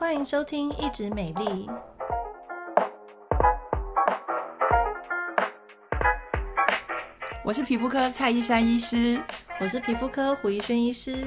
欢迎收听一直美丽。我是皮肤科蔡依珊医师，我是皮肤科胡怡轩医师。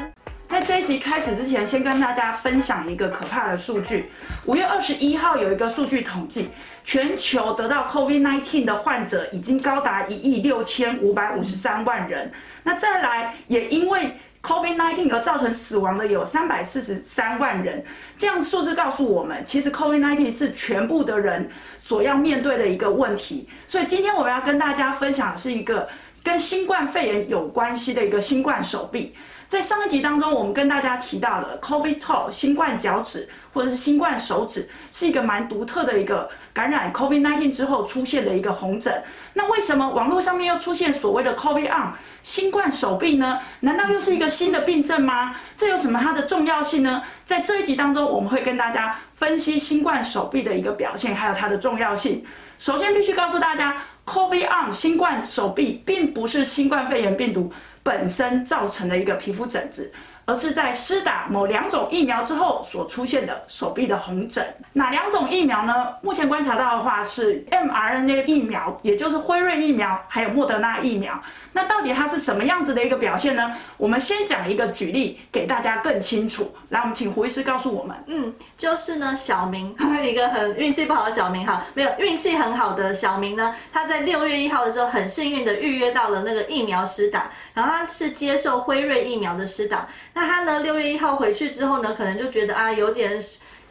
在这一集开始之前，先跟大家分享一个可怕的数据。五月二十一号有一个数据统计，全球得到 COVID-19 的患者已经高达一亿六千五百五十三万人。那再来，也因为 COVID-19 而造成死亡的有三百四十三万人。这样数字告诉我们，其实 COVID-19 是全部的人所要面对的一个问题。所以今天我们要跟大家分享的是一个跟新冠肺炎有关系的一个新冠手臂。在上一集当中，我们跟大家提到了 COVID toe 新冠脚趾或者是新冠手指，是一个蛮独特的一个感染 COVID-19 之后出现的一个红疹。那为什么网络上面又出现所谓的 COVID arm 新冠手臂呢？难道又是一个新的病症吗？这有什么它的重要性呢？在这一集当中，我们会跟大家分析新冠手臂的一个表现，还有它的重要性。首先，必须告诉大家，COVID arm 新冠手臂并不是新冠肺炎病毒本身造成的一个皮肤疹子，而是在施打某两种疫苗之后所出现的手臂的红疹。哪两种疫苗呢？目前观察到的话是 mRNA 疫苗，也就是辉瑞疫苗，还有莫德纳疫苗。那到底它是什么样子的一个表现呢？我们先讲一个举例，给大家更清楚。来，我们请胡医师告诉我们。嗯，就是呢，小明 一个很运气不好的小明哈，没有运气很好的小明呢，他在六月一号的时候很幸运的预约到了那个疫苗施打，然后他是接受辉瑞疫苗的施打。那他呢，六月一号回去之后呢，可能就觉得啊有点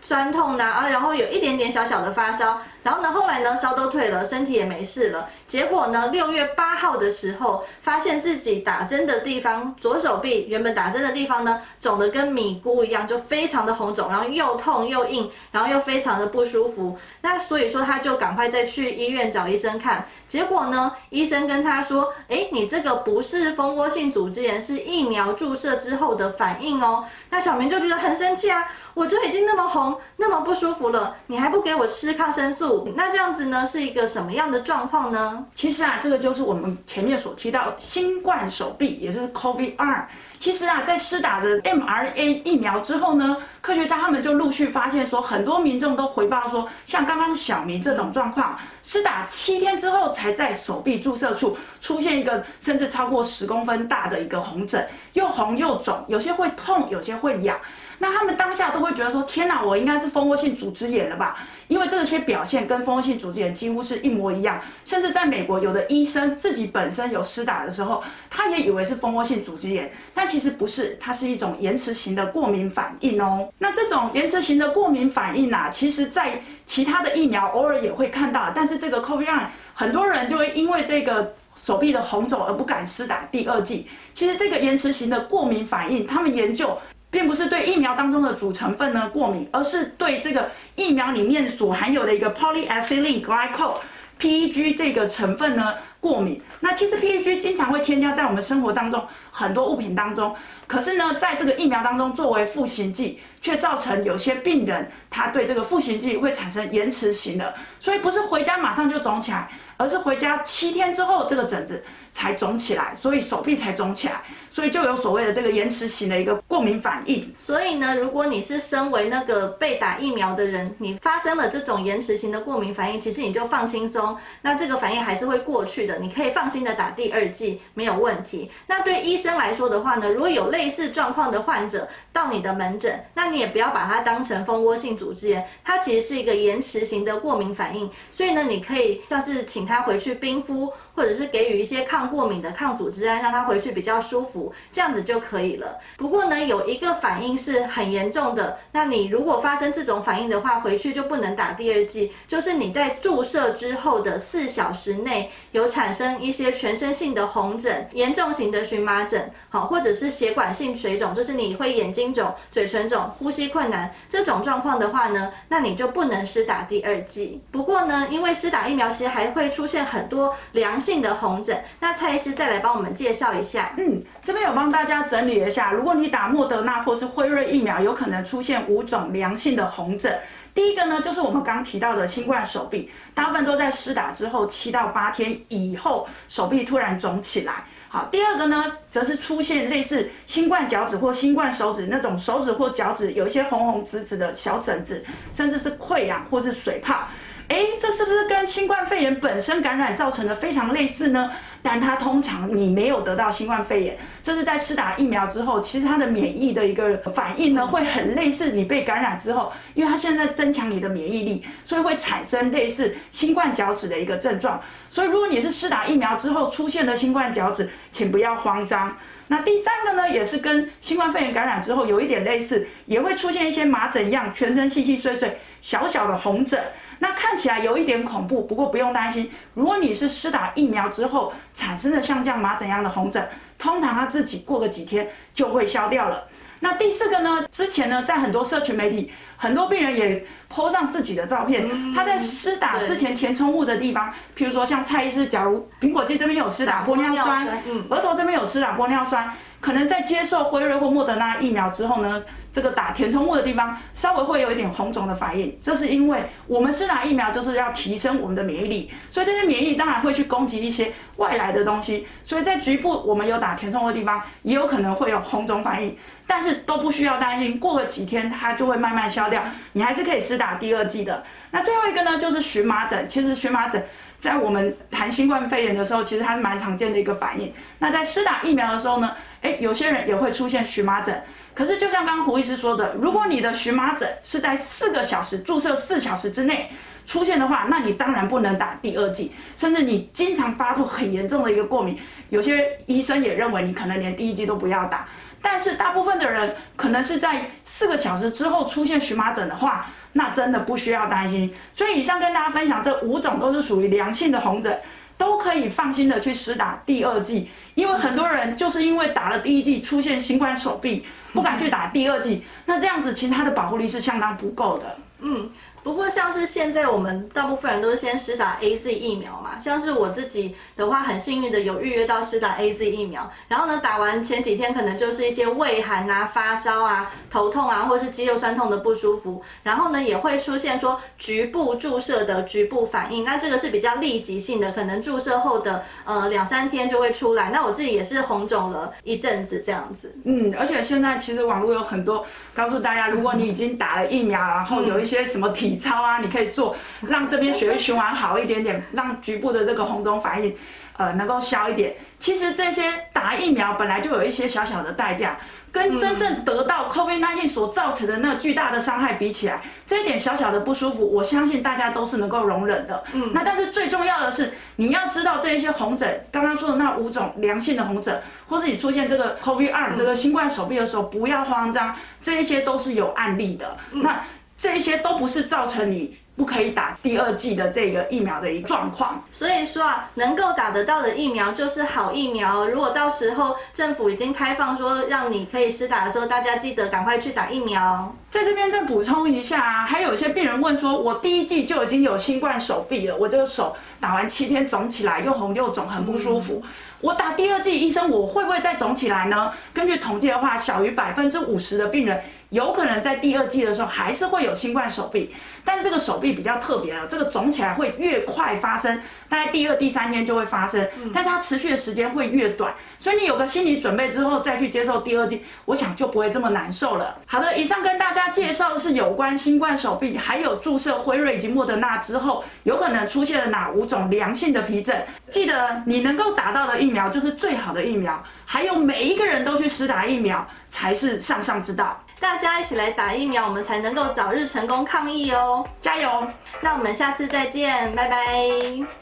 酸痛呐啊，然后有一点点小小的发烧。然后呢，后来呢，烧都退了，身体也没事了。结果呢，六月八号的时候，发现自己打针的地方，左手臂原本打针的地方呢，肿得跟米糊一样，就非常的红肿，然后又痛又硬，然后又非常的不舒服。那所以说，他就赶快再去医院找医生看。结果呢，医生跟他说：“诶，你这个不是蜂窝性组织炎，是疫苗注射之后的反应哦。”那小明就觉得很生气啊，我就已经那么红，那么不舒服了，你还不给我吃抗生素？那这样子呢，是一个什么样的状况呢？其实啊，这个就是我们前面所提到新冠手臂，也就是 COVID 二。其实啊，在施打着 mRNA 疫苗之后呢，科学家他们就陆续发现说，很多民众都回报说，像刚刚小明这种状况，施打七天之后才在手臂注射处出现一个甚至超过十公分大的一个红疹，又红又肿，有些会痛，有些会痒。那他们当下都会觉得说，天哪，我应该是蜂窝性组织炎了吧？因为这些表现跟蜂窝性组织炎几乎是一模一样，甚至在美国，有的医生自己本身有施打的时候，他也以为是蜂窝性组织炎，但其实不是，它是一种延迟型的过敏反应哦。那这种延迟型的过敏反应啊，其实在其他的疫苗偶尔也会看到，但是这个 COVID-19 很多人就会因为这个手臂的红肿而不敢施打第二剂。其实这个延迟型的过敏反应，他们研究。并不是对疫苗当中的主成分呢过敏，而是对这个疫苗里面所含有的一个 polyethylene glycol（PEG） 这个成分呢过敏。那其实 PEG 经常会添加在我们生活当中很多物品当中，可是呢，在这个疫苗当中作为赋形剂，却造成有些病人他对这个赋形剂会产生延迟型的，所以不是回家马上就肿起来，而是回家七天之后这个疹子才肿起来，所以手臂才肿起来。所以就有所谓的这个延迟型的一个过敏反应。所以呢，如果你是身为那个被打疫苗的人，你发生了这种延迟型的过敏反应，其实你就放轻松，那这个反应还是会过去的，你可以放心的打第二剂，没有问题。那对医医生来说的话呢，如果有类似状况的患者到你的门诊，那你也不要把它当成蜂窝性组织炎，它其实是一个延迟型的过敏反应。所以呢，你可以像是请他回去冰敷，或者是给予一些抗过敏的抗组织胺，让他回去比较舒服。这样子就可以了。不过呢，有一个反应是很严重的。那你如果发生这种反应的话，回去就不能打第二剂。就是你在注射之后的四小时内有产生一些全身性的红疹、严重型的荨麻疹，好，或者是血管性水肿，就是你会眼睛肿、嘴唇肿、呼吸困难这种状况的话呢，那你就不能施打第二剂。不过呢，因为施打疫苗其实还会出现很多良性的红疹。那蔡医师再来帮我们介绍一下。嗯，这边有帮大家整理一下，如果你打莫德纳或是辉瑞疫苗，有可能出现五种良性的红疹。第一个呢，就是我们刚刚提到的新冠手臂，大部分都在施打之后七到八天以后，手臂突然肿起来。好，第二个呢，则是出现类似新冠脚趾或新冠手指那种手指或脚趾有一些红红紫紫的小疹子，甚至是溃疡或是水泡。诶，这是不是跟新冠肺炎本身感染造成的非常类似呢？但它通常你没有得到新冠肺炎，这是在施打疫苗之后，其实它的免疫的一个反应呢，会很类似你被感染之后，因为它现在增强你的免疫力，所以会产生类似新冠脚趾的一个症状。所以如果你是施打疫苗之后出现了新冠脚趾，请不要慌张。那第三个呢，也是跟新冠肺炎感染之后有一点类似，也会出现一些麻疹样，全身细细碎碎、小小的红疹。那看起来有一点恐怖，不过不用担心。如果你是施打疫苗之后产生的像这样麻疹样的红疹，通常它自己过个几天就会消掉了。那第四个呢？之前呢，在很多社群媒体，很多病人也 po 上自己的照片，他在施打之前填充物的地方，譬如说像蔡医师，假如苹果肌这边有施打玻尿酸，额头这边有施打玻尿酸，可能在接受辉瑞或莫德纳疫苗之后呢，这个打填充物的地方稍微会有一点红肿的反应，这是因为我们施打疫苗就是要提升我们的免疫力，所以这些免疫当然会去攻击一些外来的东西，所以在局部我们有打填充物的地方也有可能会有红肿反应，但是都不需要担心，过个几天它就会慢慢消掉，你还是可以施打第二剂的。那最后一个呢，就是荨麻疹，其实荨麻疹在我们谈新冠肺炎的时候，其实它是蛮常见的一个反应。那在施打疫苗的时候呢，诶，有些人也会出现荨麻疹。可是，就像刚刚胡医师说的，如果你的荨麻疹是在四个小时注射四小时之内出现的话，那你当然不能打第二剂。甚至你经常发出很严重的一个过敏，有些医生也认为你可能连第一剂都不要打。但是大部分的人可能是在四个小时之后出现荨麻疹的话，那真的不需要担心。所以以上跟大家分享这五种都是属于良性的红疹。都可以放心的去施打第二剂，因为很多人就是因为打了第一剂出现新冠手臂，不敢去打第二剂，那这样子其实它的保护力是相当不够的。嗯。不过，像是现在我们大部分人都是先施打 AZ 疫苗嘛，像是我自己的话，很幸运的有预约到施打 AZ 疫苗，然后呢，打完前几天可能就是一些畏寒啊、发烧啊、头痛啊，或是肌肉酸痛的不舒服，然后呢，也会出现说局部注射的局部反应，那这个是比较立即性的，可能注射后的呃两三天就会出来。那我自己也是红肿了一阵子这样子。嗯，而且现在其实网络有很多告诉大家，如果你已经打了疫苗，然后有一些什么体操啊，你可以做，让这边血液循环好一点点，让局部的这个红肿反应，呃，能够消一点。其实这些打疫苗本来就有一些小小的代价，跟真正得到 COVID-19 所造成的那个巨大的伤害比起来，这一点小小的不舒服，我相信大家都是能够容忍的。嗯，那但是最重要的是，你要知道这一些红疹，刚刚说的那五种良性的红疹，或是你出现这个 COVID-2 这个新冠手臂的时候，不要慌张，这一些都是有案例的。那。这一些都不是造成你不可以打第二剂的这个疫苗的一个状况，所以说啊，能够打得到的疫苗就是好疫苗。如果到时候政府已经开放说让你可以施打的时候，大家记得赶快去打疫苗。在这边再补充一下啊，还有一些病人问说，我第一剂就已经有新冠手臂了，我这个手打完七天肿起来又红又肿，很不舒服。我打第二剂，医生我会不会再肿起来呢？根据统计的话，小于百分之五十的病人。有可能在第二剂的时候还是会有新冠手臂，但是这个手臂比较特别了，这个肿起来会越快发生，大概第二、第三天就会发生，但是它持续的时间会越短，所以你有个心理准备之后再去接受第二剂，我想就不会这么难受了。好的，以上跟大家介绍的是有关新冠手臂，还有注射辉瑞以及莫德纳之后有可能出现了哪五种良性的皮疹。记得你能够打到的疫苗就是最好的疫苗，还有每一个人都去施打疫苗才是上上之道。大家一起来打疫苗，我们才能够早日成功抗疫哦！加油！那我们下次再见，拜拜。